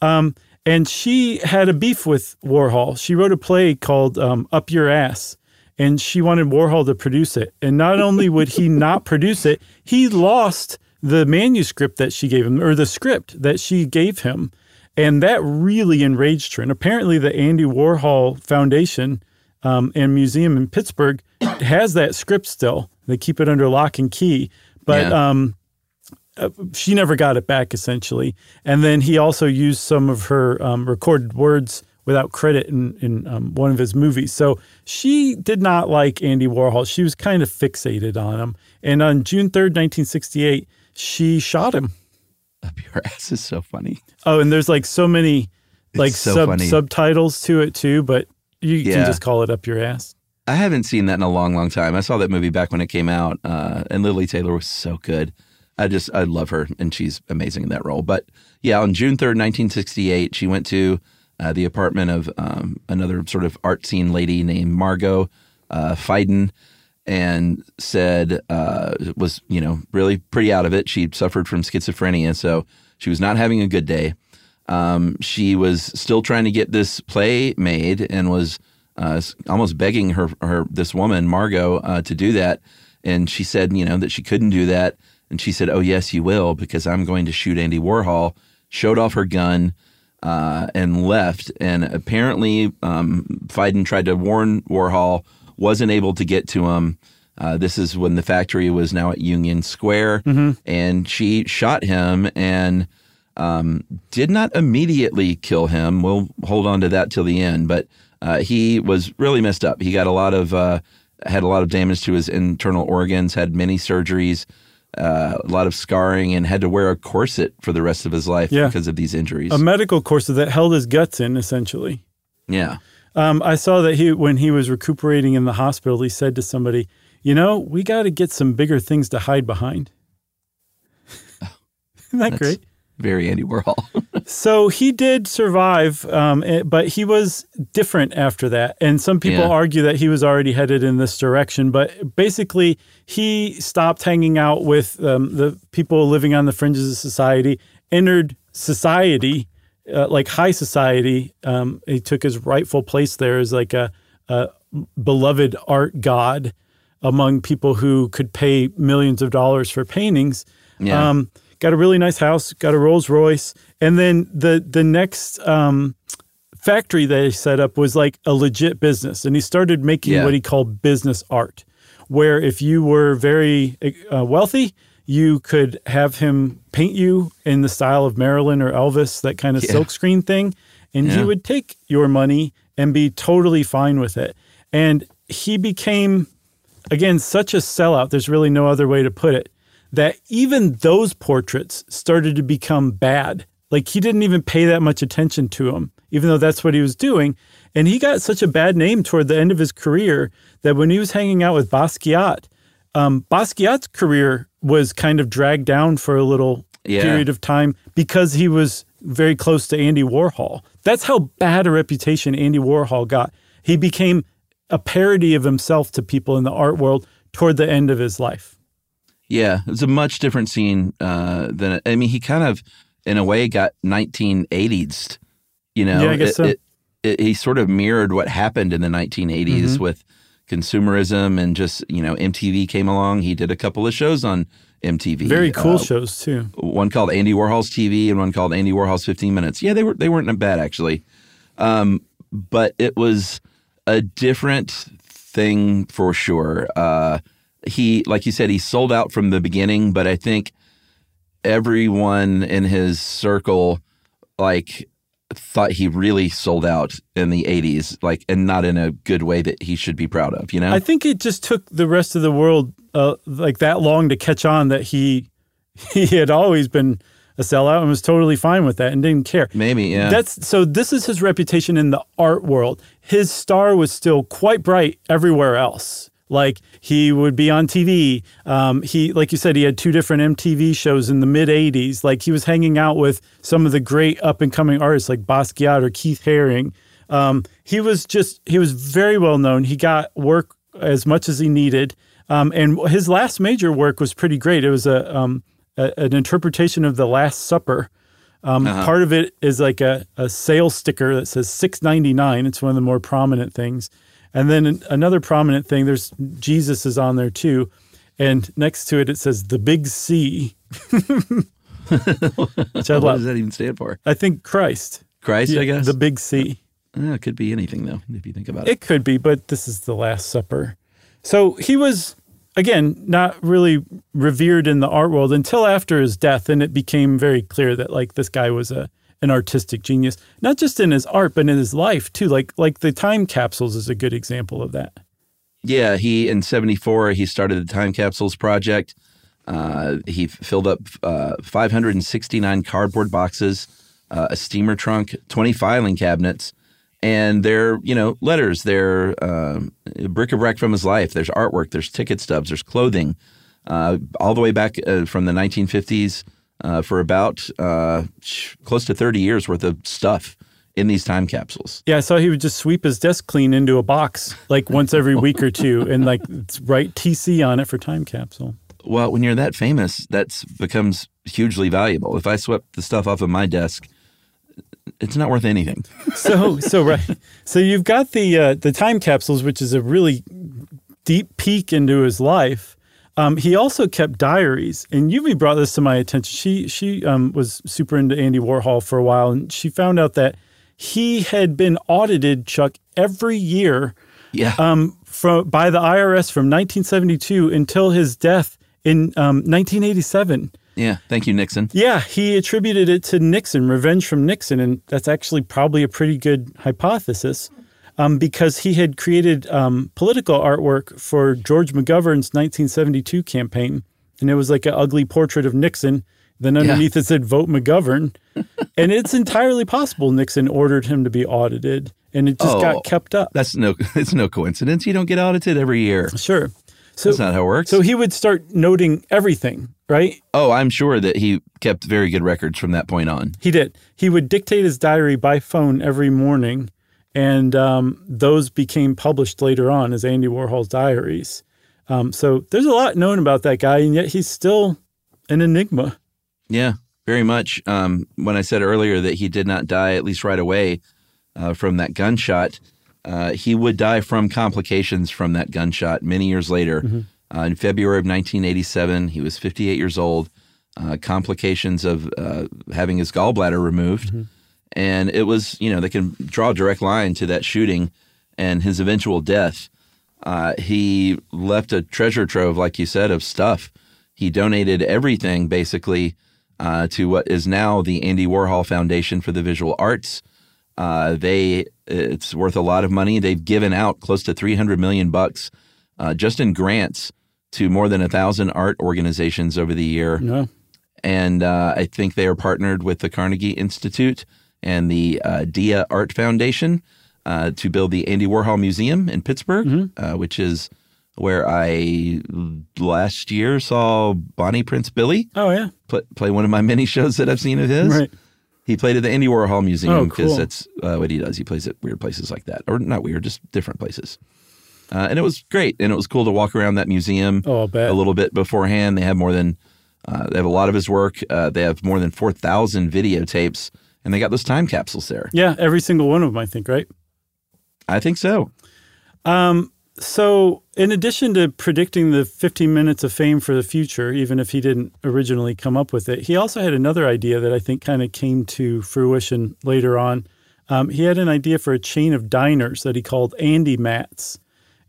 Um, and she had a beef with Warhol. She wrote a play called um, Up Your Ass, and she wanted Warhol to produce it. And not only would he not produce it, he lost the manuscript that she gave him, or the script that she gave him. And that really enraged her. And apparently, the Andy Warhol Foundation um, and Museum in Pittsburgh has that script still They keep it under lock and key. But Yeah. um, uh, she never got it back, essentially. And then he also used some of her um, recorded words without credit in, in um, one of his movies. So she did not like Andy Warhol. She was kind of fixated on him. And on June 3rd, 1968, she shot him. Your ass is so funny. Oh, and there's like so many like so sub funny. subtitles to it too, but you Yeah. can just call it up your ass. I haven't seen that in a long, long time. I saw that movie back when it came out, uh, and Lili Taylor was so good. I just, I love her, and she's amazing in that role. But yeah, on June 3rd, 1968, she went to uh, the apartment of um, another sort of art scene lady named Margo uh, Feiden and said, uh, was, you know, really pretty out of it. She suffered from schizophrenia, so she was not having a good day. Um, she was still trying to get this play made and was uh, almost begging her, her this woman Margo uh, to do that. And she said, you know, that she couldn't do that. And she said, "Oh yes, you will, because I'm going to shoot Andy Warhol." Showed off her gun uh, and left. And apparently, um, Feiden tried to warn Warhol, wasn't able to get to him. Uh, this is when the factory was now at Union Square, Mhm. and she shot him and um, did not immediately kill him. We'll hold on to that till the end, but uh, he was really messed up. He got a lot of uh, had a lot of damage to his internal organs, had many surgeries, uh, a lot of scarring, and had to wear a corset for the rest of his life Yeah. because of these injuries. A medical corset that held his guts in, essentially. yeah, Um, I saw that he, when he was recuperating in the hospital, he said to somebody, "You know, we got to get some bigger things to hide behind." Isn't that That's great? Very Andy Warhol. So he did survive, um, eh, but he was different after that. And some people Yeah. argue that he was already headed in this direction. But basically, he stopped hanging out with um, the people living on the fringes of society, entered society, uh, like high society. Um, he took his rightful place there as like a, a beloved art god among people who could pay millions of dollars for paintings. Yeah. Um, got a really nice house, got a Rolls Royce, and then the the next um, factory that he set up was like a legit business, and he started making Yeah. what he called business art, where if you were very uh, wealthy. You could have him paint you in the style of Marilyn or Elvis, that kind of Yeah. silkscreen thing. And he would take your money and be totally fine with it. And he became again, such a sellout, there's really no other way to put it, that even those portraits started to become bad. Like he didn't even pay that much attention to them, even though that's what he was doing. And he got such a bad name toward the end of his career that when he was hanging out with Basquiat, um, Basquiat's career was kind of dragged down for a little Yeah. period of time because he was very close to Andy Warhol. That's how bad a reputation Andy Warhol got. He became a parody of himself to people in the art world toward the end of his life. Yeah, it was a much different scene uh, than I mean. He kind of, in a way, got 1980s. You know, Yeah, I guess It- so. it- it- he sort of mirrored what happened in the 1980s Mhm. with consumerism and just you know MTV came along. He did a couple of shows on MTV. Very cool uh, shows too. One called Andy Warhol's TV and one called Andy Warhol's 15 Minutes. Yeah, they were they weren't that bad actually, um, but it was a different thing for sure. Uh, he, like you said, he sold out from the beginning, but I think everyone in his circle, like, thought he really sold out in the 80s, like, and not in a good way that he should be proud of, you know? I think it just took the rest of the world uh, like that long to catch on that he he had always been a sellout and was totally fine with that and didn't care. Maybe, yeah. That's so this is his reputation in the art world. His star was still quite bright everywhere else. Like he would be on TV. Um, he, like you said, he had two different MTV shows in the mid '80s. Like he was hanging out with some of the great up and coming artists like Basquiat or Keith Haring. Um, he was just he was very well known. He got work as much as he needed, um, and his last major work was pretty great. It was a, um, a an interpretation of the Last Supper. Um, Uh-huh. Part of it is like a, a sale sticker that says six ninety nine. It's one of the more prominent things. And then another prominent thing, there's Jesus is on there too. And next to it, it says the big C. What does that even stand for? I think Christ. Christ, I guess? The big C. Uh, it could be anything, though, if you think about it. It could be, but this is the Last Supper. So he was, again, not really revered in the art world until after his death, and it became very clear that like this guy was a an artistic genius, not just in his art, but in his life too. Like like the time capsules is a good example of that. Yeah, he in '74 he started the Time Capsules Project. Uh, he filled up uh, 569 cardboard boxes, uh, a steamer trunk, 20 filing cabinets, and they're you know letters. They're uh, bric-a-brac from his life. There's artwork. There's ticket stubs. There's clothing, uh, all the way back uh, from the 1950s uh, for about uh, close to 30 years worth of stuff in these time capsules. Yeah, I saw he would just sweep his desk clean into a box like once every week or two, and like write TC on it for time capsule. Well, when you're that famous, that becomes hugely valuable. If I swept the stuff off of my desk, it's not worth anything. so so right. So you've got the uh, the time capsules, which is a really deep peek into his life. Um, he also kept diaries, and Yumi brought this to my attention. She she um, was super into Andy Warhol for a while, and she found out that he had been audited, Chuck, every year. Yeah. Um, from by the IRS from 1972 until his death in um, 1987. Yeah, thank you, Nixon. Yeah, he attributed it to Nixon, revenge from Nixon, and that's actually probably a pretty good hypothesis um, because he had created um, political artwork for George McGovern's 1972 campaign. And it was like an ugly portrait of Nixon. Then underneath yeah. it said, vote McGovern. and it's entirely possible Nixon ordered him to be audited and it just oh, got kept up. That's no, it's no coincidence. You don't get audited every year. Sure. So, That's not how it works. So he would start noting everything, right? Oh, I'm sure that he kept very good records from that point on. He did. He would dictate his diary by phone every morning and um, those became published later on as Andy Warhol's diaries. Um, so there's a lot known about that guy, and yet he's still an enigma. Yeah, very much. Um, when I said earlier that he did not die, at least right away, uh, from that gunshot, uh, he would die from complications from that gunshot many years later. Mm-hmm. Uh, in February of 1987, he was 58 years old. Uh, complications of uh, having his gallbladder removed. Mm-hmm and it was you know they can draw a direct line to that shooting and his eventual death. Uh, he left a treasure trove, like you said, of stuff. He donated everything basically uh, to what is now the Andy Warhol Foundation for the Visual Arts. Uh, they it's worth a lot of money. They've given out close to 300 million bucks uh, just in grants to more than a thousand art organizations over the year. Yeah. And uh, I think they are partnered with the Carnegie Institute and the uh, Dia Art Foundation uh, to build the Andy Warhol Museum in Pittsburgh, mm-hmm. uh, which is where I last year saw Bonnie Prince Billy. Oh yeah, play, play one of my many shows that I've seen of his. Right. He played at the Andy Warhol Museum because oh, cool. that's uh, what he does. He plays at weird places like that, or not weird, just different places. Uh, and it was great, and it was cool to walk around that museum oh, a little bit beforehand. They have more than uh, they have a lot of his work. they have more than four thousand videotapes and they got those time capsules there. Yeah, every single one of them, I think, right? I think so. Um, so, in addition to predicting the 15 minutes of fame for the future, even if he didn't originally come up with it, he also had another idea that I think kind of came to fruition later on. Um, he had an idea for a chain of diners that he called Andy Mats,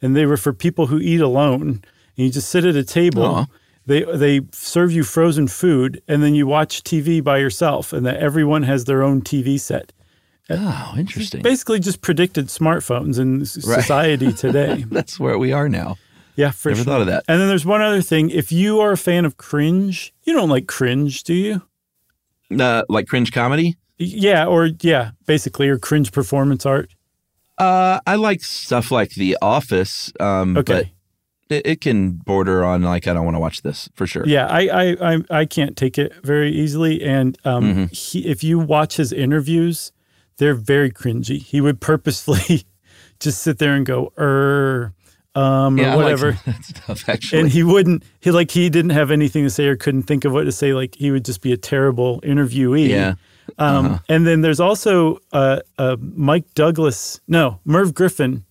and they were for people who eat alone. And you just sit at a table. Aww they they serve you frozen food and then you watch TV by yourself and that everyone has their own TV set. Oh, interesting. Basically just predicted smartphones in right. society today. That's where we are now. Yeah, for Never sure. thought of that. And then there's one other thing. If you are a fan of cringe, you don't like cringe, do you? Uh, like cringe comedy? Yeah, or yeah, basically, or cringe performance art. Uh, I like stuff like The Office. Um, okay it, it can border on like I don't want to watch this for sure. Yeah, I I I, I can't take it very easily, and um, mm-hmm. he, if you watch his interviews, they're very cringy. He would purposefully just sit there and go er. Um, yeah, or whatever. Like stuff, actually. And he wouldn't. He like he didn't have anything to say or couldn't think of what to say. Like he would just be a terrible interviewee. Yeah. Um, uh-huh. And then there's also uh, uh, Mike Douglas, no, Merv Griffin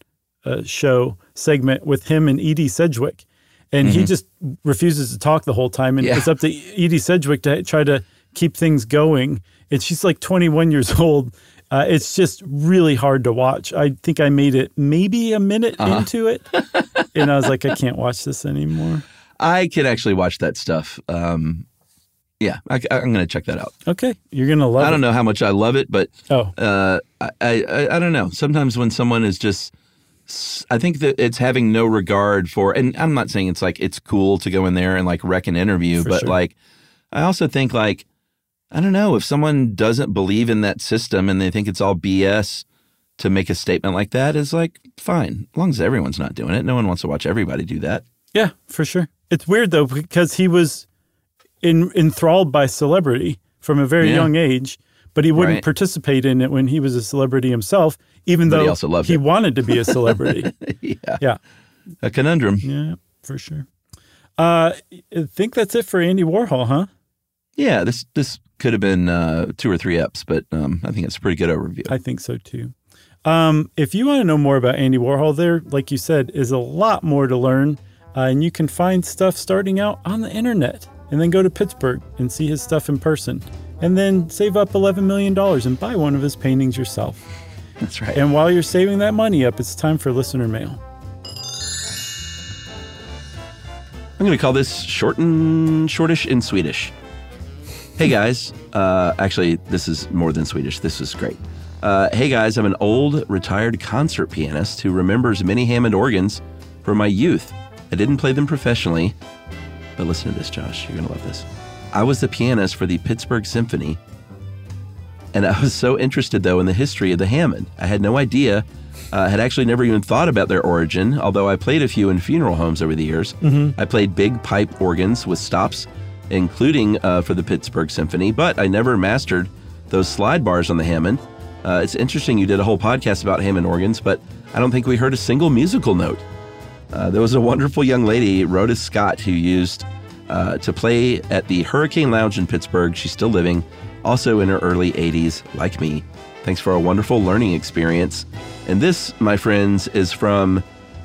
uh, show segment with him and Edie Sedgwick. And mm-hmm. he just refuses to talk the whole time. And yeah. it's up to Edie Sedgwick to try to keep things going. And she's like 21 years old. Uh, it's just really hard to watch. I think I made it maybe a minute Uh-huh. into it, and I was like, I can't watch this anymore. I could actually watch that stuff. Um, yeah, I, am going to check that out. Okay, you're gonna love. It. I don't it. know how much I love it, but Oh. uh, I, I I don't know. Sometimes when someone is just, I think that it's having no regard for, and I'm not saying it's like it's cool to go in there and like wreck an interview, For but sure. like I also think like I don't know if someone doesn't believe in that system and they think it's all BS to make a statement like that is like fine, as long as everyone's not doing it. No one wants to watch everybody do that. Yeah, for sure. It's weird though because he was in, enthralled by celebrity from a very Yeah. young age, but he wouldn't Right. participate in it when he was a celebrity himself, even But he though he it. wanted to be a celebrity. yeah, yeah, a conundrum. yeah, for sure. Uh, I think that's it for Andy Warhol, huh? Yeah, this this could have been uh, two or three eps, but um, I think it's a pretty good overview. I think so too. Um, if you want to know more about Andy Warhol, there, like you said, is a lot more to learn, uh, and you can find stuff starting out on the internet, and then go to Pittsburgh and see his stuff in person, and then save up eleven million dollars and buy one of his paintings yourself. That's right. And while you're saving that money up, it's time for listener mail. I'm going to call this short and shortish in Swedish. Hey guys, uh, actually, this is more than Swedish. This is great. Uh, hey guys, I'm an old retired concert pianist who remembers many Hammond organs from my youth. I didn't play them professionally, but listen to this, Josh. You're going to love this. I was the pianist for the Pittsburgh Symphony, and I was so interested, though, in the history of the Hammond. I had no idea, uh, had actually never even thought about their origin, although I played a few in funeral homes over the years. Mhm. I played big pipe organs with stops, including uh, for the Pittsburgh Symphony, but I never mastered those slide bars on the Hammond. Uh, it's interesting you did a whole podcast about Hammond organs, but I don't think we heard a single musical note. Uh, there was a wonderful young lady, Rhoda Scott, who used uh, to play at the Hurricane Lounge in Pittsburgh. She's still living, also in her early 80s, like me. Thanks for a wonderful learning experience. And this, my friends, is from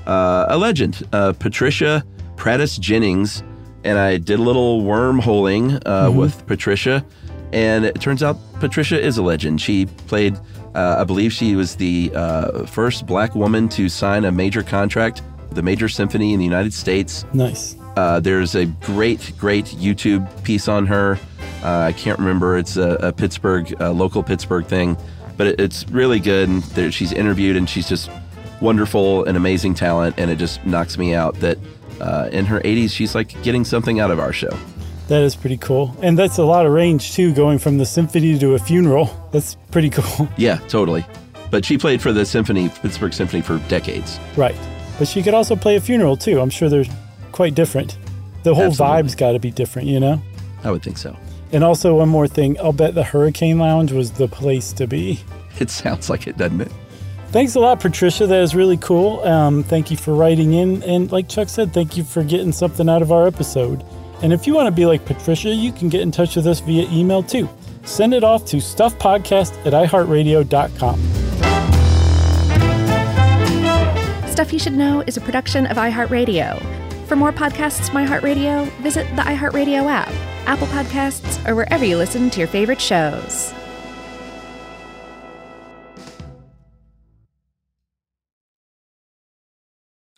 uh, a legend, uh, Patricia Prattis Jennings. And I did a little wormholing uh, Mhm. with Patricia, and it turns out Patricia is a legend. She played, uh, I believe, she was the uh, first black woman to sign a major contract with a major symphony in the United States. Nice. Uh, there's a great, great YouTube piece on her. Uh, I can't remember. It's a, a Pittsburgh, uh local Pittsburgh thing, but it, it's really good. And there, she's interviewed, and she's just wonderful and amazing talent. And it just knocks me out that uh, in her 80s, she's like getting something out of our show. That is pretty cool, and that's a lot of range too, going from the symphony to a funeral. That's pretty cool, Yeah, totally. But she played for the symphony, Pittsburgh Symphony, for decades. right? But she could also play a funeral too. I'm sure they're quite different. The whole Absolutely. vibe's got to be different, you know. I would think so. And also one more thing, I'll bet the Hurricane Lounge was the place to be. It sounds like it, doesn't it? Thanks a lot, Patricia. That is really cool. Um, thank you for writing in. And like Chuck said, thank you for getting something out of our episode. And if you want to be like Patricia, you can get in touch with us via email too. Send it off to stuffpodcast at iheartradio.com. Stuff You Should Know is a production of iHeartRadio. For more podcasts from iHeartRadio, visit the iHeartRadio app, Apple Podcasts, or wherever you listen to your favorite shows.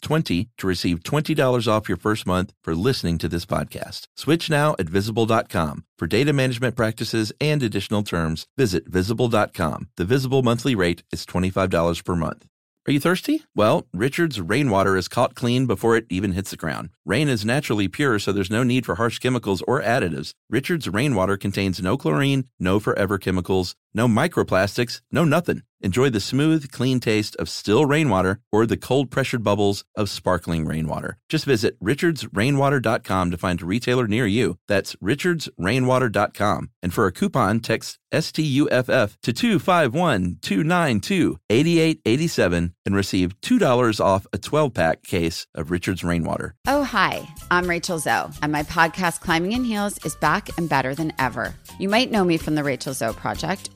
STUFF20 to receive $20 off your first month for listening to this podcast. Switch now at visible.com. For data management practices and additional terms, visit visible.com. The visible monthly rate is $25 per month. Are you thirsty? Well, Richard's rainwater is caught clean before it even hits the ground. Rain is naturally pure, so there's no need for harsh chemicals or additives. Richard's rainwater contains no chlorine, no forever chemicals, No microplastics, no nothing. Enjoy the smooth, clean taste of still rainwater or the cold pressured bubbles of sparkling rainwater. Just visit richardsrainwater.com to find a retailer near you. That's richardsrainwater.com. And for a coupon, text STUFF to 251 292 8887 and receive $2 off a 12 pack case of Richards Rainwater. Oh, hi, I'm Rachel Zoe, and my podcast, Climbing in Heels, is back and better than ever. You might know me from the Rachel Zoe Project,